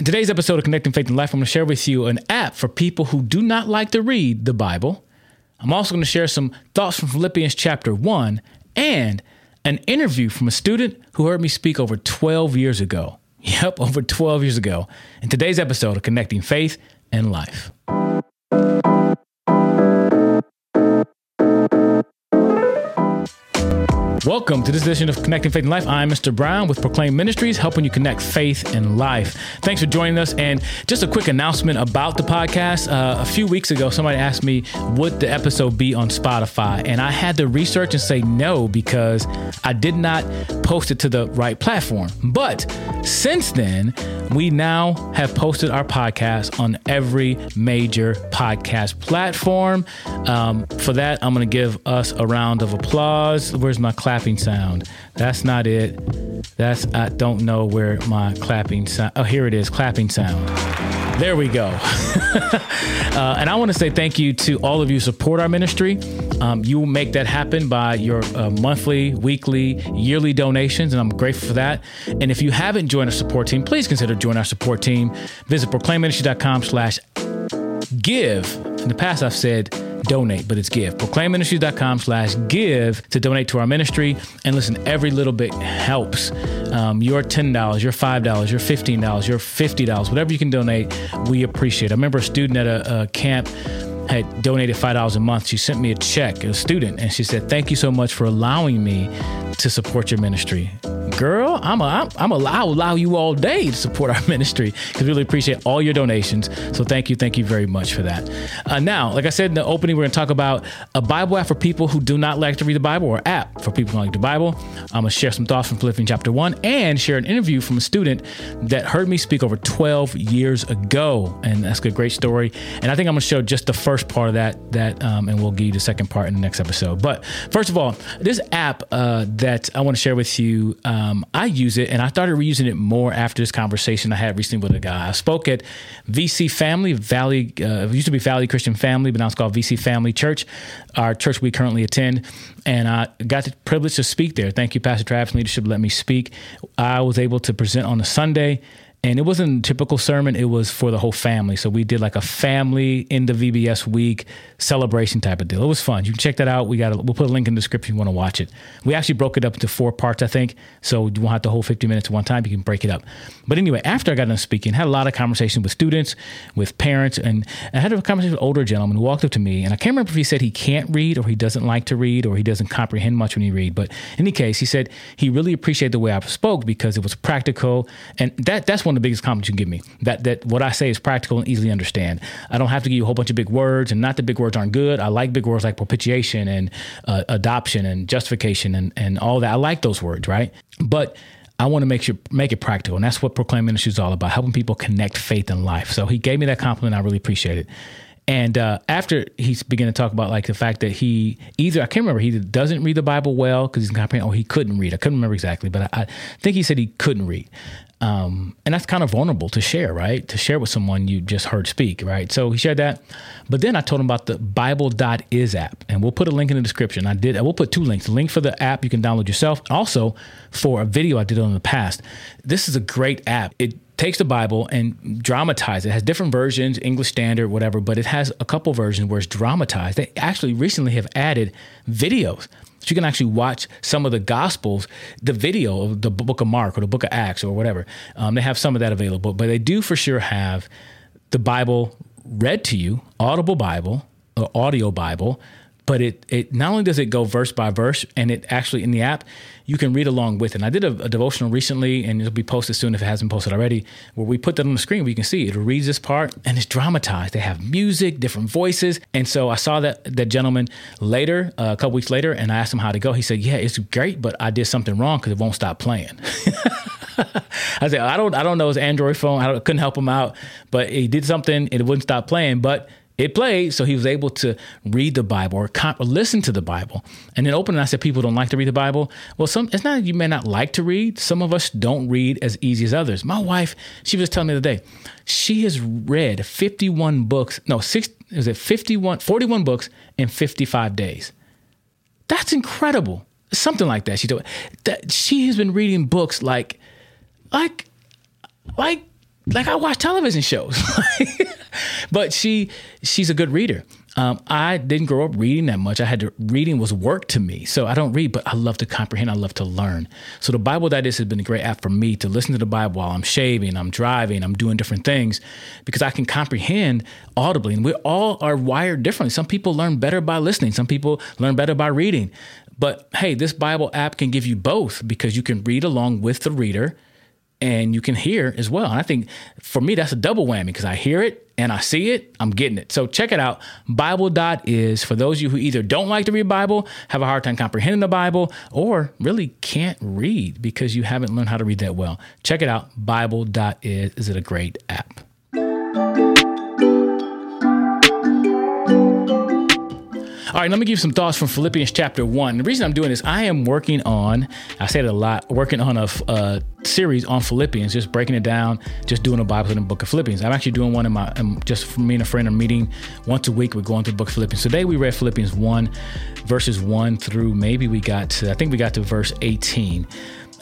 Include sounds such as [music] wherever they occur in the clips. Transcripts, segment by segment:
In today's episode of Connecting Faith and Life, I'm going to share with you an app for people who do not like to read the Bible. I'm also going to share some thoughts from Philippians chapter 1 and an interview from a student who heard me speak over 12 years ago. [laughs] Yep, over 12 years ago. In today's episode of Connecting Faith and Life. Welcome to this edition of Connecting Faith and Life. I'm Mr. Brown with Proclaim Ministries, helping you connect faith and life. Thanks for joining us. And just a quick announcement about the podcast. Uh, a few weeks ago, somebody asked me, would the episode be on Spotify? And I had to research and say no because I did not post it to the right platform. But since then, we now have posted our podcast on every major podcast platform. Um, for that, I'm going to give us a round of applause. Where's my clap? Clapping sound. That's not it. That's I don't know where my clapping sound. Oh, here it is, clapping sound. There we go. [laughs] uh, and I want to say thank you to all of you who support our ministry. Um, you make that happen by your uh, monthly, weekly, yearly donations, and I'm grateful for that. And if you haven't joined our support team, please consider joining our support team. Visit proclaimministry.com slash give. In the past, I've said donate, but it's give. Proclaimministries.com slash give to donate to our ministry. And listen, every little bit helps. Um, your $10, your $5, your $15, your $50, whatever you can donate, we appreciate. I remember a student at a, a camp had donated $5 a month. She sent me a check, a student, and she said, Thank you so much for allowing me to support your ministry girl, I'm a, I'm, a, I'll allow you all day to support our [laughs] ministry because we really appreciate all your donations. So thank you, thank you very much for that. Uh, now, like I said in the opening, we're going to talk about a Bible app for people who do not like to read the Bible, or app for people who like the Bible. I'm going to share some thoughts from Philippians chapter one and share an interview from a student that heard me speak over 12 years ago, and that's a great story. And I think I'm going to show just the first part of that, that, um, and we'll give you the second part in the next episode. But first of all, this app uh, that I want to share with you. Um, I use it, and I started reusing it more after this conversation I had recently with a guy. I spoke at VC Family Valley. Uh, it used to be Valley Christian Family, but now it's called VC Family Church, our church we currently attend. And I got the privilege to speak there. Thank you, Pastor Travis Leadership, let me speak. I was able to present on a Sunday and it wasn't a typical sermon it was for the whole family. So we did like a family in the vbs week celebration type of deal. It was fun. You can check that out. We got we'll put a link in the description if you want to watch it. We actually broke it up into four parts i think. So you won't have to hold 50 minutes at one time you can break it up. But anyway after i got done speaking had a lot of conversation with students with parents and i had a conversation with an older gentleman who walked up to me and i can't remember if he said he can't read or he doesn't like to read or he doesn't comprehend much when he read but in any case he said he really appreciated the way i spoke because it was practical and that that's one of the biggest compliments you can give me. That that what I say is practical and easily understand. I don't have to give you a whole bunch of big words, and not that big words aren't good. I like big words like propitiation and uh, adoption and justification and and all that. I like those words, right? But I want to make sure make it practical, and that's what Proclaim Ministry is all about: helping people connect faith and life. So he gave me that compliment. I really appreciate it. And uh, after he's began to talk about like the fact that he either I can't remember he doesn't read the Bible well because he's comprehend or he couldn't read. I couldn't remember exactly, but I, I think he said he couldn't read. Um, and that's kind of vulnerable to share, right? To share with someone you just heard speak, right? So he shared that. But then I told him about the Bible.is app, and we'll put a link in the description. I did, I will put two links a link for the app you can download yourself, also for a video I did on the past. This is a great app. It takes the Bible and dramatizes it. it. has different versions, English Standard, whatever, but it has a couple versions where it's dramatized. They actually recently have added videos. So you can actually watch some of the Gospels, the video of the book of Mark or the book of Acts or whatever. Um, they have some of that available, but they do for sure have the Bible read to you, audible Bible, or audio Bible, but it it not only does it go verse by verse, and it actually in the app you can read along with it. And I did a, a, devotional recently, and it'll be posted soon if it hasn't posted already, where we put that on the screen where you can see it reads this part and it's dramatized. They have music, different voices, and so I saw that that gentleman later, uh, a couple weeks later, and I asked him how to go. He said, "Yeah, it's great, but I did something wrong because it won't stop playing." [laughs] I said, "I don't, I don't know his Android phone. I couldn't help him out, but he did something, and it wouldn't stop playing, but." It played, so he was able to read the Bible or, comp- or listen to the Bible. And then open, and I said, people don't like to read the Bible. Well, some it's not you may not like to read. Some of us don't read as easy as others. My wife, she was telling me the other day, she has read 51 books. No, six is it 51, 41 books in 55 days. That's incredible. Something like that. She told that she has been reading books like, like, like like I watch television shows. [laughs] but she she's a good reader. Um, I didn't grow up reading that much. I had to reading was work to me, so I don't read, but I love to comprehend. I love to learn. So the Bible.is has been a great app for me to listen to the Bible while I'm shaving, I'm driving, I'm doing different things, because I can comprehend audibly. And we all are wired differently. Some people learn better by listening. Some people learn better by reading. But hey, this Bible app can give you both because you can read along with the reader and you can hear as well. And I think for me, that's a double whammy because I hear it and I see it, I'm getting it. So check it out. Bible.is for those of you who either don't like to read Bible, have a hard time comprehending the Bible, or really can't read because you haven't learned how to read that well. Check it out. Bible.is is it a great app? All right, let me give you some thoughts from Philippians chapter one. The reason I'm doing this, I am working on, I said it a lot, working on a, a series on Philippians, just breaking it down, just doing a Bible in the book of Philippians. I'm actually doing one in my, just me and a friend are meeting once a week. We're going through the book of Philippians. Today we read Philippians 1, verses 1 through maybe we got to, I think we got to verse 18.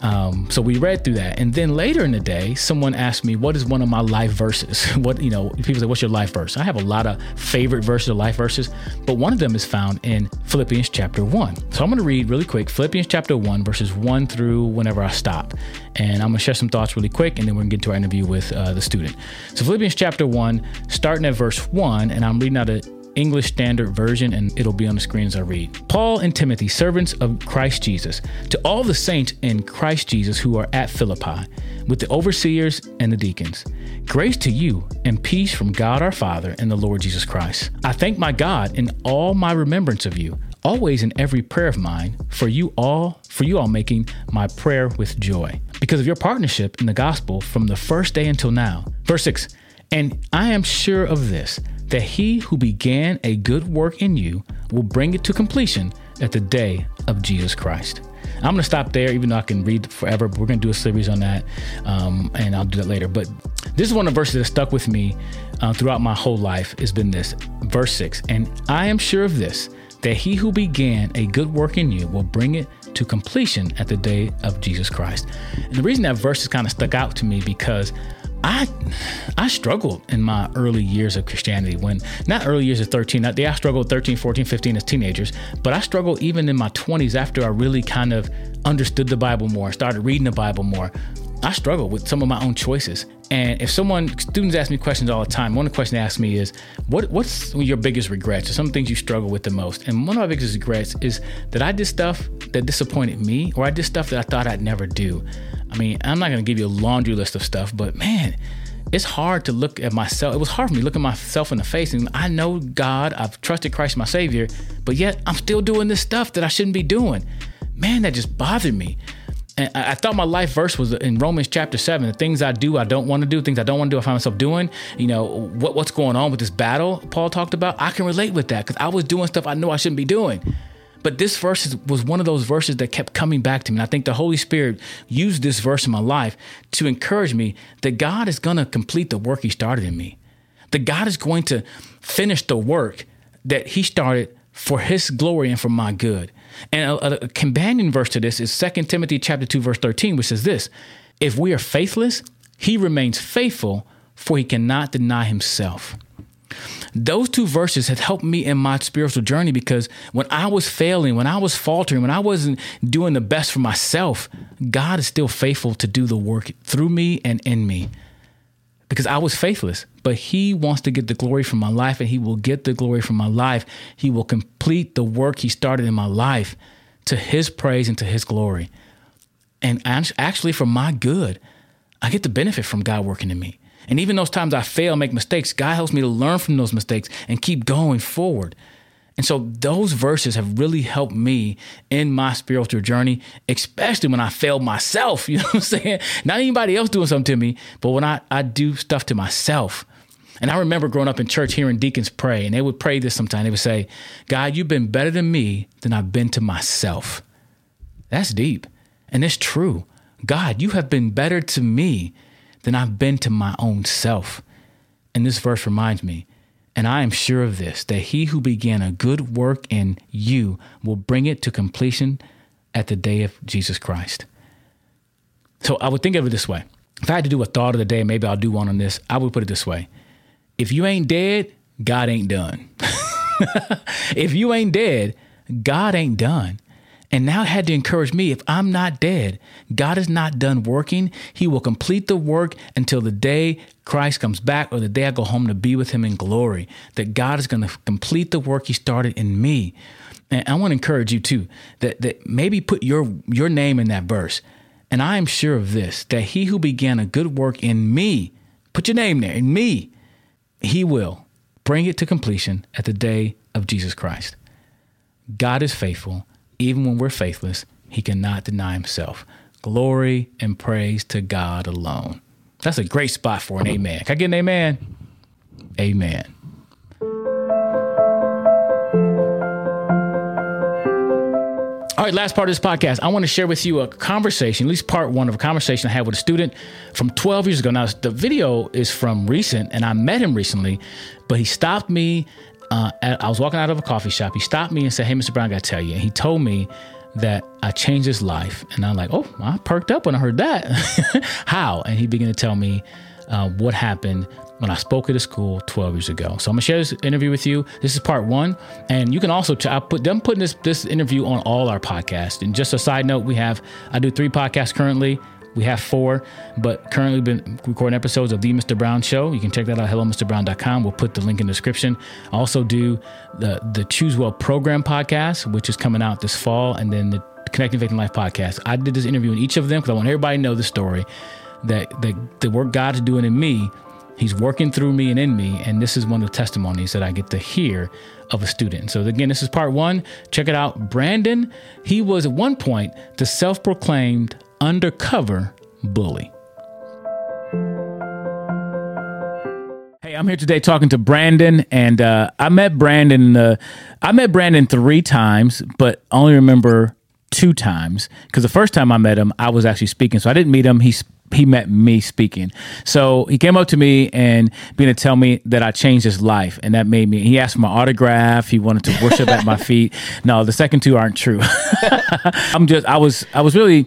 Um, so we read through that, and then later in the day, someone asked me, "What is one of my life verses?" [laughs] what you know, people say, "What's your life verse?" I have a lot of favorite verses of life verses, but one of them is found in Philippians chapter one. So I'm going to read really quick Philippians chapter one, verses one through whenever I stop, and I'm going to share some thoughts really quick, and then we're going to get to our interview with uh, the student. So Philippians chapter one, starting at verse one, and I'm reading out of English Standard Version, and it'll be on the screen as I read. Paul and Timothy, servants of Christ Jesus, to all the saints in Christ Jesus who are at Philippi, with the overseers and the deacons. Grace to you and peace from God our Father and the Lord Jesus Christ. I thank my God in all my remembrance of you, always in every prayer of mine, for you all, for you all making my prayer with joy, because of your partnership in the gospel from the first day until now. Verse 6 And I am sure of this that he who began a good work in you will bring it to completion at the day of Jesus Christ. I'm going to stop there, even though I can read forever, but we're going to do a series on that, um, and I'll do that later. But this is one of the verses that stuck with me uh, throughout my whole life, has been this verse 6. And I am sure of this, that he who began a good work in you will bring it to completion at the day of Jesus Christ. And the reason that verse has kind of stuck out to me because I I struggled in my early years of Christianity when not early years of 13 not, I struggled 13 14 15 as teenagers but I struggled even in my 20s after I really kind of understood the Bible more started reading the Bible more I struggle with some of my own choices and if someone students ask me questions all the time one of the questions they ask me is what what's your biggest regrets or some things you struggle with the most and one of my biggest regrets is that I did stuff that disappointed me or I did stuff that I thought I'd never do I mean, I'm not going to give you a laundry list of stuff, but man, it's hard to look at myself. It was hard for me looking at myself in the face, and I know God. I've trusted Christ my Savior, but yet I'm still doing this stuff that I shouldn't be doing. Man, that just bothered me. And I, thought my life verse was in Romans chapter seven. The things I do, I don't want to do. Things I don't want to do, I find myself doing. You know what, what's going on with this battle Paul talked about. I can relate with that because I was doing stuff I know I shouldn't be doing. But this verse was one of those verses that kept coming back to me. And I think the Holy Spirit used this verse in my life to encourage me that God is going to complete the work He started in me. That God is going to finish the work that He started for His glory and for my good. And a, a companion verse to this is 2 Timothy chapter 2, verse 13, which says this If we are faithless, He remains faithful, for He cannot deny Himself. Those two verses have helped me in my spiritual journey because when I was failing, when I was faltering, when I wasn't doing the best for myself, God is still faithful to do the work through me and in me because I was faithless. But He wants to get the glory from my life, and He will get the glory from my life. He will complete the work He started in my life to His praise and to His glory. And actually, for my good, I get the benefit from God working in me. And even those times I fail, make mistakes, God helps me to learn from those mistakes and keep going forward. And so those verses have really helped me in my spiritual journey, especially when I fail myself. [laughs] You know what I'm saying? Not anybody else doing something to me, but when I, I do stuff to myself. And I remember growing up in church hearing deacons pray, and they would pray this sometimes. They would say, God, you've been better to me than I've been to myself. That's deep. And it's true. God, you have been better to me than I've been to my own self. And this verse reminds me, and I am sure of this, that he who began a good work in you will bring it to completion at the day of Jesus Christ. So I would think of it this way if I had to do a thought of the day, maybe I'll do one on this. I would put it this way: If you ain't dead, God ain't done. [laughs] if you ain't dead, God ain't done. And now had to encourage me if I'm not dead, God is not done working. He will complete the work until the day Christ comes back or the day I go home to be with him in glory. That God is going to complete the work he started in me. And I want to encourage you too that, that maybe put your, your name in that verse. And I am sure of this that he who began a good work in me, put your name there, in me, he will bring it to completion at the day of Jesus Christ. God is faithful even when we're faithless, he cannot deny himself. Glory and praise to God alone. That's a great spot for an amen. Can I get an amen? Amen. All right, last part of this podcast, I want to share with you a conversation, at least part one of a conversation I had with a student from 12 years ago. Now, the video is from recent, and I met him recently, but he stopped me uh, I was walking out of a coffee shop. He stopped me and said, Hey, Mr. Brown, I got to tell you. And he told me that I changed his life. And I'm like, Oh, I perked up when I heard that. [laughs] How? And he began to tell me uh, what happened when I spoke at a school 12 years ago. So I'm gonna share this interview with you. This is part one, and you can also put them putting this this interview on all our podcasts. And just a side note, we have I do three podcasts currently. We have four, but currently been recording episodes of The Mr. Brown Show. You can check that out, HelloMrBrown.com. We'll put the link in the description. also do the, the Choose Well program podcast, which is coming out this fall, and then the Connecting Faith and Life podcast. I did this interview in each of them because I want everybody to know the story that, that the work God's doing in me, He's working through me and in me. And this is one of the testimonies that I get to hear of a student. So, again, this is part one. Check it out. Brandon, he was at one point the self proclaimed undercover bully. Hey, I'm here today talking to Brandon, and uh, I met Brandon. Uh, I met Brandon three times, but only remember two times because the first time I met him, I was actually speaking, so I didn't meet him. He he met me speaking. So he came up to me and began to tell me that I changed his life. And that made me, he asked for my autograph. He wanted to worship at my [laughs] feet. No, the second two aren't true. [laughs] I'm just, I was, I was really,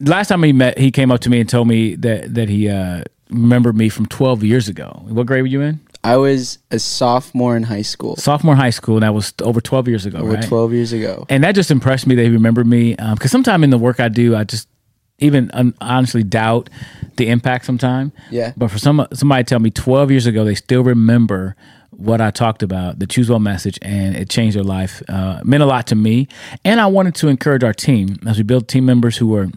last time he met, he came up to me and told me that that he uh, remembered me from 12 years ago. What grade were you in? I was a sophomore in high school. Sophomore high school, and that was over 12 years ago. Over right? 12 years ago. And that just impressed me that he remembered me. Because um, sometimes in the work I do, I just even un- honestly doubt the impact sometime. Yeah. But for some somebody to tell me 12 years ago, they still remember what I talked about, the Choose Well message, and it changed their life. Uh, meant a lot to me. And I wanted to encourage our team as we build team members who are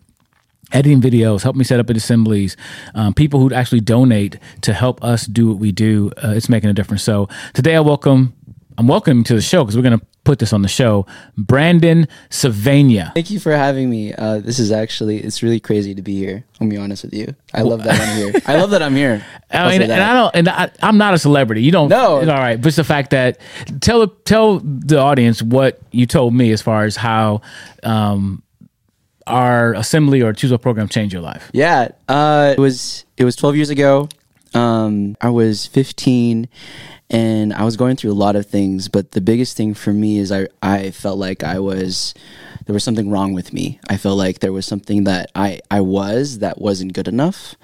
editing videos, help me set up at assemblies, um, people who actually donate to help us do what we do. Uh, it's making a difference. So today I welcome, I'm welcoming to the show because we're going to put this on the show, Brandon Savania. Thank you for having me. Uh, this is actually, it's really crazy to be here. I'll be honest with you. I love that I'm here. I love that I'm here. [laughs] I mean, and I don't, and I, am not a celebrity. You don't. No. All right, but it's the fact that tell tell the audience what you told me as far as how um, our assembly or Choose Well program change your life? Yeah, uh, it was it was 12 years ago. Um, I was 15 and I was going through a lot of things, but the biggest thing for me is I I felt like I was there was something wrong with me. I felt like there was something that I I was that wasn't good enough.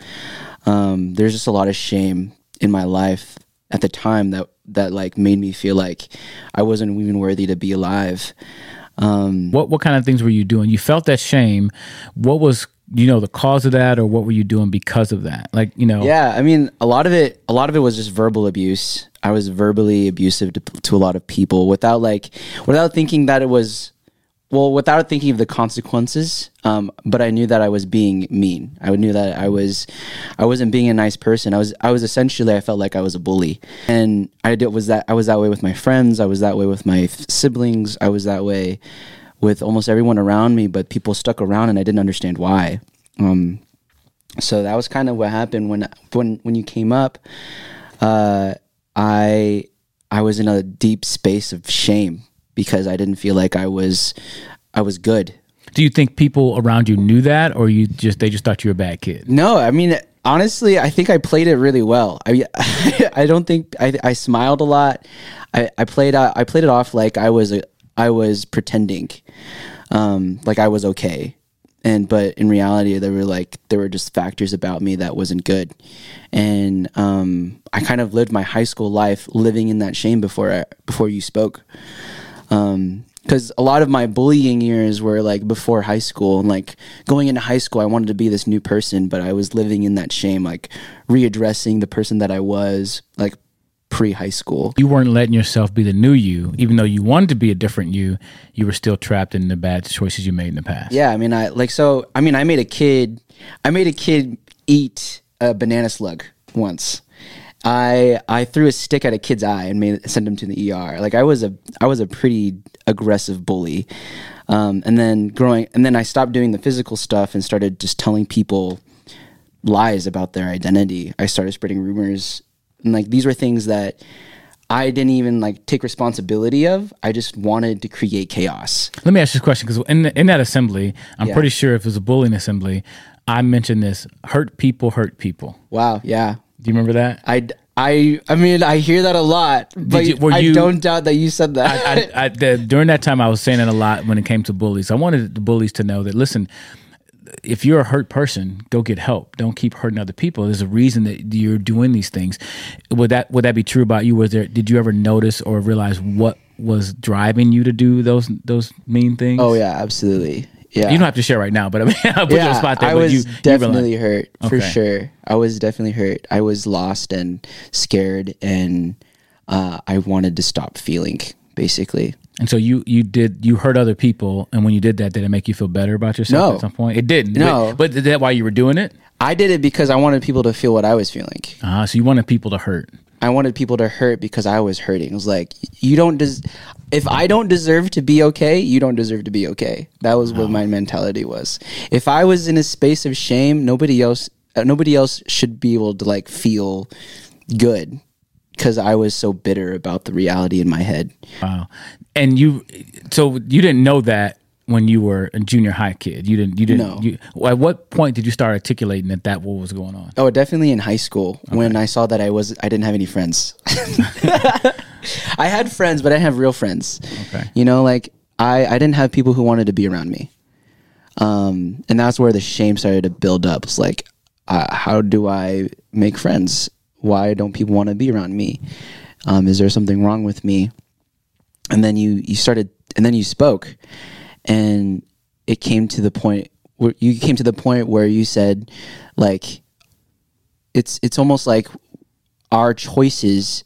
Um, there's just a lot of shame in my life at the time that that like made me feel like I wasn't even worthy to be alive. Um, what what kind of things were you doing? You felt that shame. What was you know the cause of that, or what were you doing because of that? Like you know. Yeah, I mean, a lot of it. A lot of it was just verbal abuse. I was verbally abusive to, to a lot of people without like without thinking that it was well, without thinking of the consequences, um, but I knew that I was being mean. I knew that I was, I wasn't being a nice person. I was, I was essentially, I felt like I was a bully, and I did was that I was that way with my friends. I was that way with my siblings. I was that way with almost everyone around me. But people stuck around, and I didn't understand why. Um, so that was kind of what happened when when when you came up. Uh, I I was in a deep space of shame because I didn't feel like I was I was good. Do you think people around you knew that, or you just they just thought you were a bad kid? No, I mean honestly, I think I played it really well. I [laughs] I don't think I, I smiled a lot. I, I played I played it off like I was a, I was pretending, um, like I was okay, and but in reality there were like there were just factors about me that wasn't good and um, i kind of lived my high school life living in that shame before I, before you spoke Um, because a lot of my bullying years were like before high school and like going into high school i wanted to be this new person but i was living in that shame like readdressing the person that i was like pre high school You weren't letting yourself be the new you, even though you wanted to be a different you. You were still trapped in the bad choices you made in the past. Yeah, I mean, I like so. I mean, I made a kid. I made a kid eat a banana slug once. I I threw a stick at a kid's eye and made sent him to the ER. Like I was a I was a pretty aggressive bully. Um, and then growing, and then I stopped doing the physical stuff and started just telling people lies about their identity. I started spreading rumors, and like these were things that I didn't even like take responsibility of. I just wanted to create chaos. Let me ask you this question because in, in that assembly, I'm Yeah. pretty sure if it was a bullying assembly, I mentioned this hurt people hurt people. Wow, yeah, Do you remember that? I, I, I mean, I hear that a lot, but you- I you- don't doubt that you said that. I, I, the, during that time, I was saying it a lot when it came to bullies. I wanted the bullies to know that listen, if you're a hurt person, go get help. Don't keep hurting other people. There's a reason that you're doing these things. Would that would that be true about you? Was there? Did you ever notice or realize what was driving you to do those those mean things? oh yeah, absolutely. Yeah, You don't have to share right now, but I mean, [laughs] I'll put you on the spot there. I but was you, you definitely realize- hurt for Okay. sure. I was definitely hurt. I was lost and scared, and uh, I wanted to stop feeling. Basically, And so you you did you hurt other people, and when you did that, did it make you feel better about yourself No. at some point? It didn't. No. but, but is that why you were doing it? I did it because I wanted people to feel what I was feeling. Ah, so you wanted people to hurt. I wanted people to hurt because I was hurting. It was like you don't des- if I don't deserve to be okay, you don't deserve to be okay. That was what my mentality was. If I was in a space of shame, nobody else uh, nobody else should be able to like feel good cuz I was so bitter about the reality in my head. Wow. And you, so you didn't know that when you were a junior high kid. You didn't. You didn't. No. You, at what point did you start articulating that that what was going on? Oh, definitely in high school when I saw that I was I didn't have any friends. [laughs] I had friends, but I didn't have real friends. Okay. You know, like I I didn't have people who wanted to be around me. Um, and that's where the shame started to build up. It's like, uh, how do I make friends? Why don't people want to be around me? Um, is there something wrong with me? And then you you started, and then you spoke, and it came to the point where you came to the point where you said, like, it's it's almost like our choices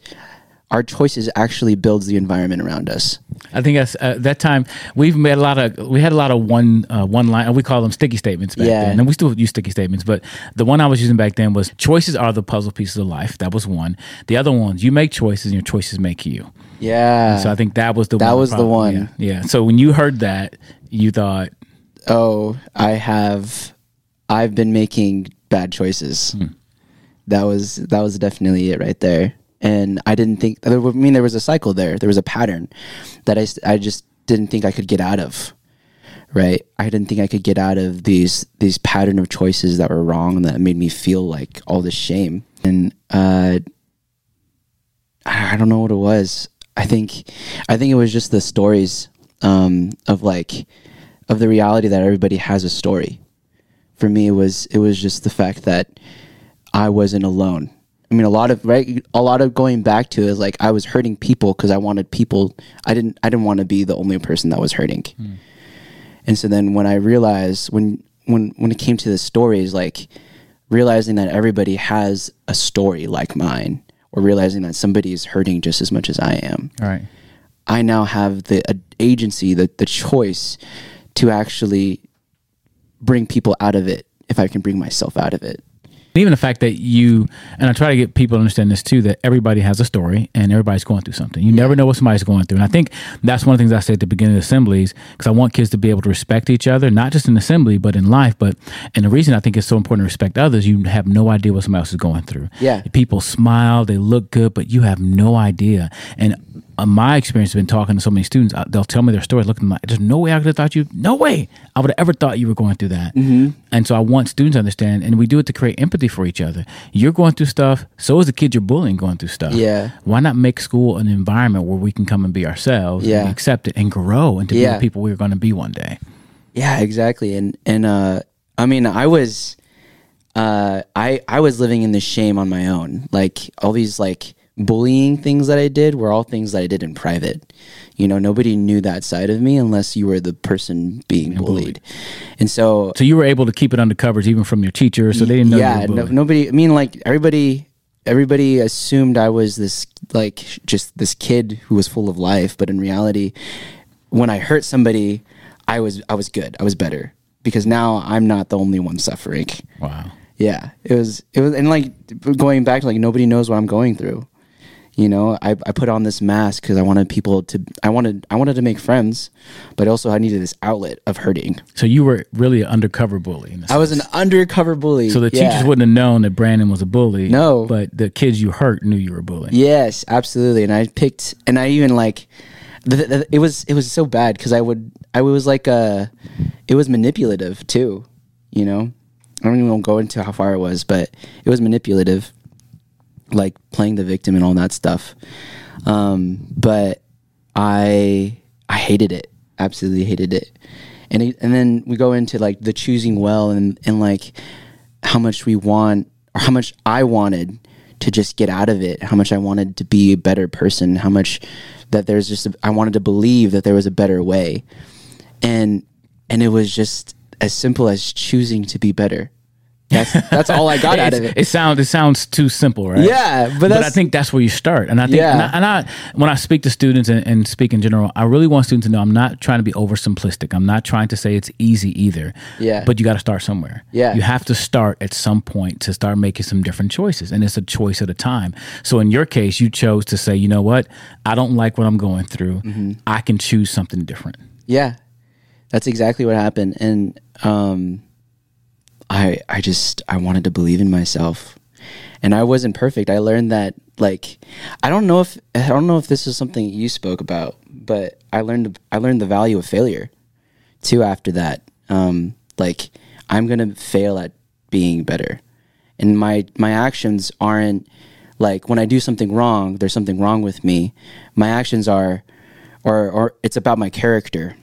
our choices actually builds the environment around us. I think that's uh, that time we've made a lot of we had a lot of one uh, one line we call them sticky statements back Yeah. then. And we still use sticky statements but the one I was using back then was choices are the puzzle pieces of life. That was one. The other ones you make choices and your choices make you. Yeah. So I think that was the That one was the one. yeah, yeah. So when you heard that you thought oh i have i've been making bad choices. Hmm. that was that was definitely it right there and i didn't think i mean there was a cycle there there was a pattern that I I just didn't think i could get out of right i didn't think i could get out of these these pattern of choices that were wrong and that made me feel like all this shame and uh I don't know what it was. I think I think it was just the stories um, of like of the reality that everybody has a story. For me, it was it was just the fact that I wasn't alone. I mean, a lot of right, a lot of going back to is like I was hurting people because I wanted people. I didn't I didn't want to be the only person that was hurting. And so then when I realized when when when it came to the stories, like realizing that everybody has a story like mine, or realizing that somebody is hurting just as much as I am, all right I now have the uh, agency, the the choice to actually bring people out of it if I can bring myself out of it. Even the fact that you and I try to get people to understand this too that everybody has a story and everybody's going through something. You never know what somebody's going through, and I think that's one of the things I say at the beginning of assemblies because I want kids to be able to respect each other, not just in assembly but in life. But and the reason I think it's so important to respect others, you have no idea what somebody else is going through. Yeah. people smile, they look good, but you have no idea. And my experience has been talking to so many students. uh, They'll tell me their stories. Looking like there's no way I could have thought you. No way I would have ever thought you were going through that. Mm-hmm. And so I want students to understand, and we do it to create empathy for each other. You're going through stuff. So is the kid you're bullying going through stuff. Yeah. Why not make school an environment where we can come and be ourselves, Yeah. and accept it, and grow into be Yeah. the people we're going to be one day? Yeah, exactly. And and uh I mean, I was uh I I was living in the shame on my own. Like all these like bullying things that I did were all things that I did in private. You know, nobody knew that side of me unless you were the person being bullied. And so So you were able to keep it under covers even from your teacher, so they didn't know. yeah, no, nobody I mean like everybody everybody assumed I was this like just this kid who was full of life, but in reality when I hurt somebody, I was I was good. I was better because now I'm not the only one suffering. Wow. Yeah, it was it was and like going back to like nobody knows what I'm going through. You know, I, I put on this mask because I wanted people to I wanted I wanted to make friends, but also I needed this outlet of hurting. So you were really an undercover bully. I was an undercover bully. So the yeah. teachers wouldn't have known that Brandon was a bully. No. But the kids you hurt knew you were bullying. Yes, absolutely. And I picked, and I even like, th- th- it was it was so bad because I would I was like uh it was manipulative too, you know. I don't even go into how far it was, but it was manipulative, like playing the victim and all that stuff. Um, but I I hated it, absolutely hated it. And it, and then we go into like the choosing well and and like how much we want or how much I wanted to just get out of it, how much I wanted to be a better person, how much that there's just a, I wanted to believe that there was a better way. And and it was just as simple as choosing to be better. That's that's all I got out of it. It sounds it sounds too simple, right? Yeah, but but I think that's where you start. And I think, Yeah. and, I, and I, when I speak to students and, and speak in general, I really want students to know I'm not trying to be oversimplistic. I'm not trying to say it's easy either. Yeah. But you got to start somewhere. Yeah. You have to start at some point to start making some different choices, and it's a choice at a time. So in your case, you chose to say, you know what, I don't like what I'm going through. Mm-hmm. I can choose something different. Yeah, that's exactly what happened, and um, I I just I wanted to believe in myself, and I wasn't perfect. I learned that like I don't know if I don't know if this is something you spoke about, but I learned I learned the value of failure too after that. Um, like I'm gonna fail at being better, and my my actions aren't like when I do something wrong. There's something wrong with me. My actions are, or or it's about my character.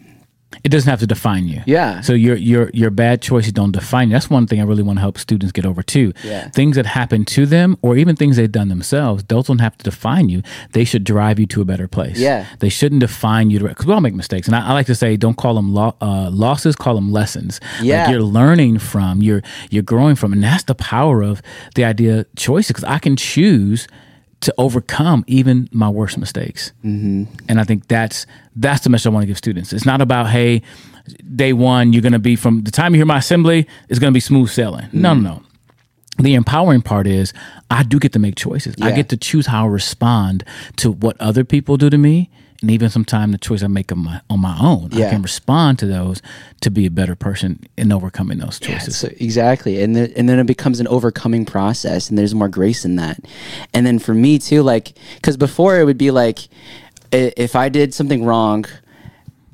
It doesn't have to define you. Yeah. So your your your bad choices don't define you. That's one thing I really want to help students get over too. Yeah. Things that happen to them, or even things they've done themselves, those don't have to define you. They should drive you to a better place. Yeah. They shouldn't define you because we all make mistakes, and I, I like to say, don't call them lo- uh, losses, call them lessons. Yeah. Like you're learning from, you're you're growing from, and that's the power of the idea of choices. Because I can choose to overcome even my worst mistakes. Mm-hmm. And I think that's that's the message I want to give students. It's not about hey, day one you're going to be from the time you hear my assembly it's going to be smooth sailing. No, no, no. The empowering part is I do get to make choices. I get to choose how I respond to what other people do to me, and even sometimes the choice I make on my on my own. I can respond to those to be a better person in overcoming those choices. So exactly, and then and then it becomes an overcoming process, and there's more grace in that. And then for me too, like because before it would be like, if I did something wrong,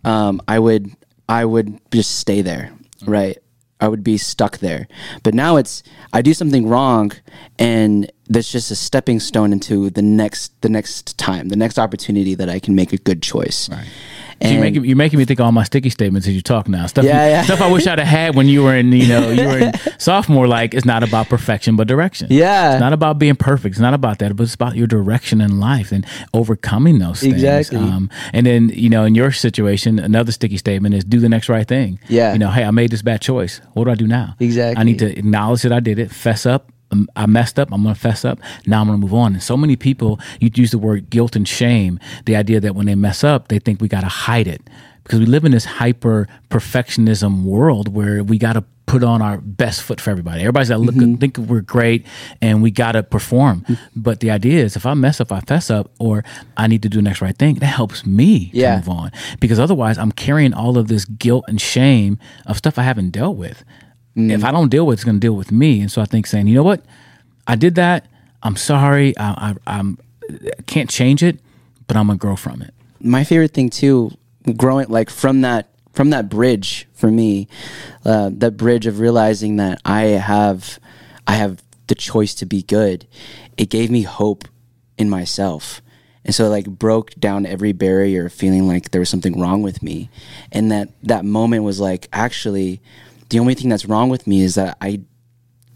um, I would I would just stay there, right? I would be stuck there. But now it's I do something wrong, and that's just a stepping stone into the next the next time, the next opportunity that I can make a good choice. Right. So you're making, you're making me think of all my sticky statements as you talk now. Stuff, Yeah, yeah. stuff I wish I'd have had when you were in, you know, you were in [laughs] sophomore. Like, it's not about perfection, but direction. Yeah. It's not about being perfect. It's not about that, but it's about your direction in life and overcoming those things. Exactly. Um, and then, you know, in your situation, another sticky statement is do the next right thing. Yeah. You know, hey, I made this bad choice. What do I do now? Exactly. I need to acknowledge that I did it, fess up. I messed up. I'm going to fess up. Now I'm going to move on. And so many people, you use the word guilt and shame, the idea that when they mess up, they think we got to hide it because we live in this hyper perfectionism world where we got to put on our best foot for everybody. Everybody's got to look, Mm-hmm. think we're great and we got to perform. But the idea is if I mess up, I fess up, or I need to do the next right thing, that helps me Yeah. to move on. Because otherwise, I'm carrying all of this guilt and shame of stuff I haven't dealt with. If I don't deal with it, it's going to deal with me. And so I think saying, you know what? I did that. I'm sorry. I, I, I'm, I can't change it, but I'm going to grow from it. my favorite thing too growing like from that from that bridge for me uh, that bridge of realizing that i have i have the choice to be good it gave me hope in myself And so it like broke down every barrier of feeling like there was something wrong with me. And that that moment was like actually the only thing that's wrong with me is that I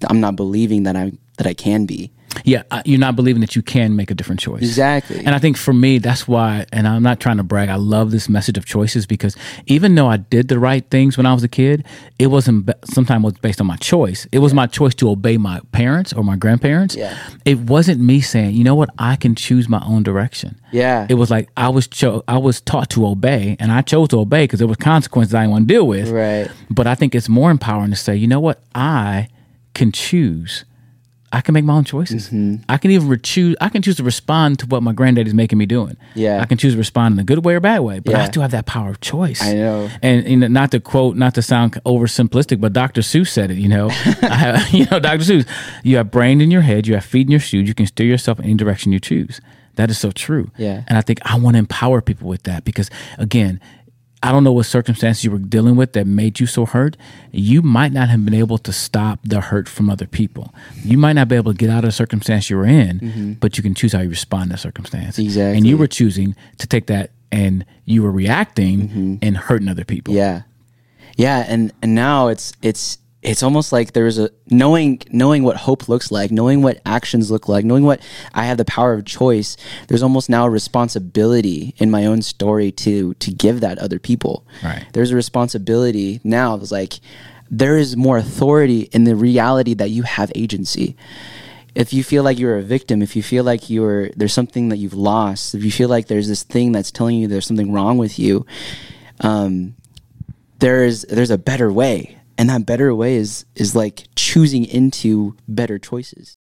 I'm not believing that I that I can be. Yeah, uh, you're not believing that you can make a different choice. Exactly. And I think for me, that's why, and I'm not trying to brag, I love this message of choices because even though I did the right things when I was a kid, it wasn't, sometimes was based on my choice. It was my choice to obey my parents or my grandparents. Yeah. It wasn't me saying, you know what, I can choose my own direction. Yeah. It was like I was cho- I was taught to obey, and I chose to obey because there was consequences I didn't want to deal with. Right. But I think it's more empowering to say, you know what, I can choose. I can make my own choices. Mm-hmm. I can even re- choose. I can choose to respond to what my granddaddy's making me doing. Yeah. I can choose to respond in a good way or bad way, but I Yeah. still have that power of choice. I know. And, and not to quote, not to sound oversimplistic, but Dr. Seuss said it. You know, [laughs] I have, [laughs] you know, Dr. Seuss. You have brain in your head. You have feet in your shoes. You can steer yourself in any direction you choose. That is so true. Yeah. And I think I want to empower people with that because, again, I don't know what circumstances you were dealing with that made you so hurt. You might not have been able to stop the hurt from other people. You might not be able to get out of the circumstance you were in, mm-hmm. but you can choose how you respond to circumstance. Exactly. And you were choosing to take that and you were reacting mm-hmm. and hurting other people. Yeah, yeah, and and now it's it's it's almost like there's a knowing knowing what hope looks like, knowing what actions look like, knowing what I have the power of choice. There's almost now a responsibility in my own story to to give that other people. Right. There's a responsibility now. It's like there is more authority in the reality that you have agency. If you feel like you're a victim, if you feel like you're there's something that you've lost, if you feel like there's this thing that's telling you there's something wrong with you, um, there's there's a better way and that better way is is like choosing into better choices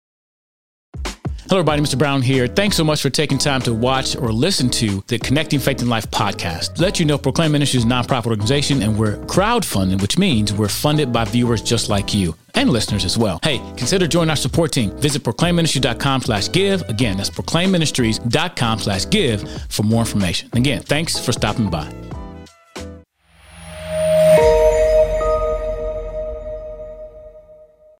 Hello, everybody. Mr. Brown here. Thanks so much for taking time to watch or listen to the Connecting Faith and Life podcast. Let you know, Proclaim Ministries is a nonprofit organization and we're crowdfunded, which means we're funded by viewers just like you and listeners as well. Hey, consider joining our support team. Visit proclaimministries.com slash give. Again, that's proclaimministries.com slash give for more information. Again, thanks for stopping by.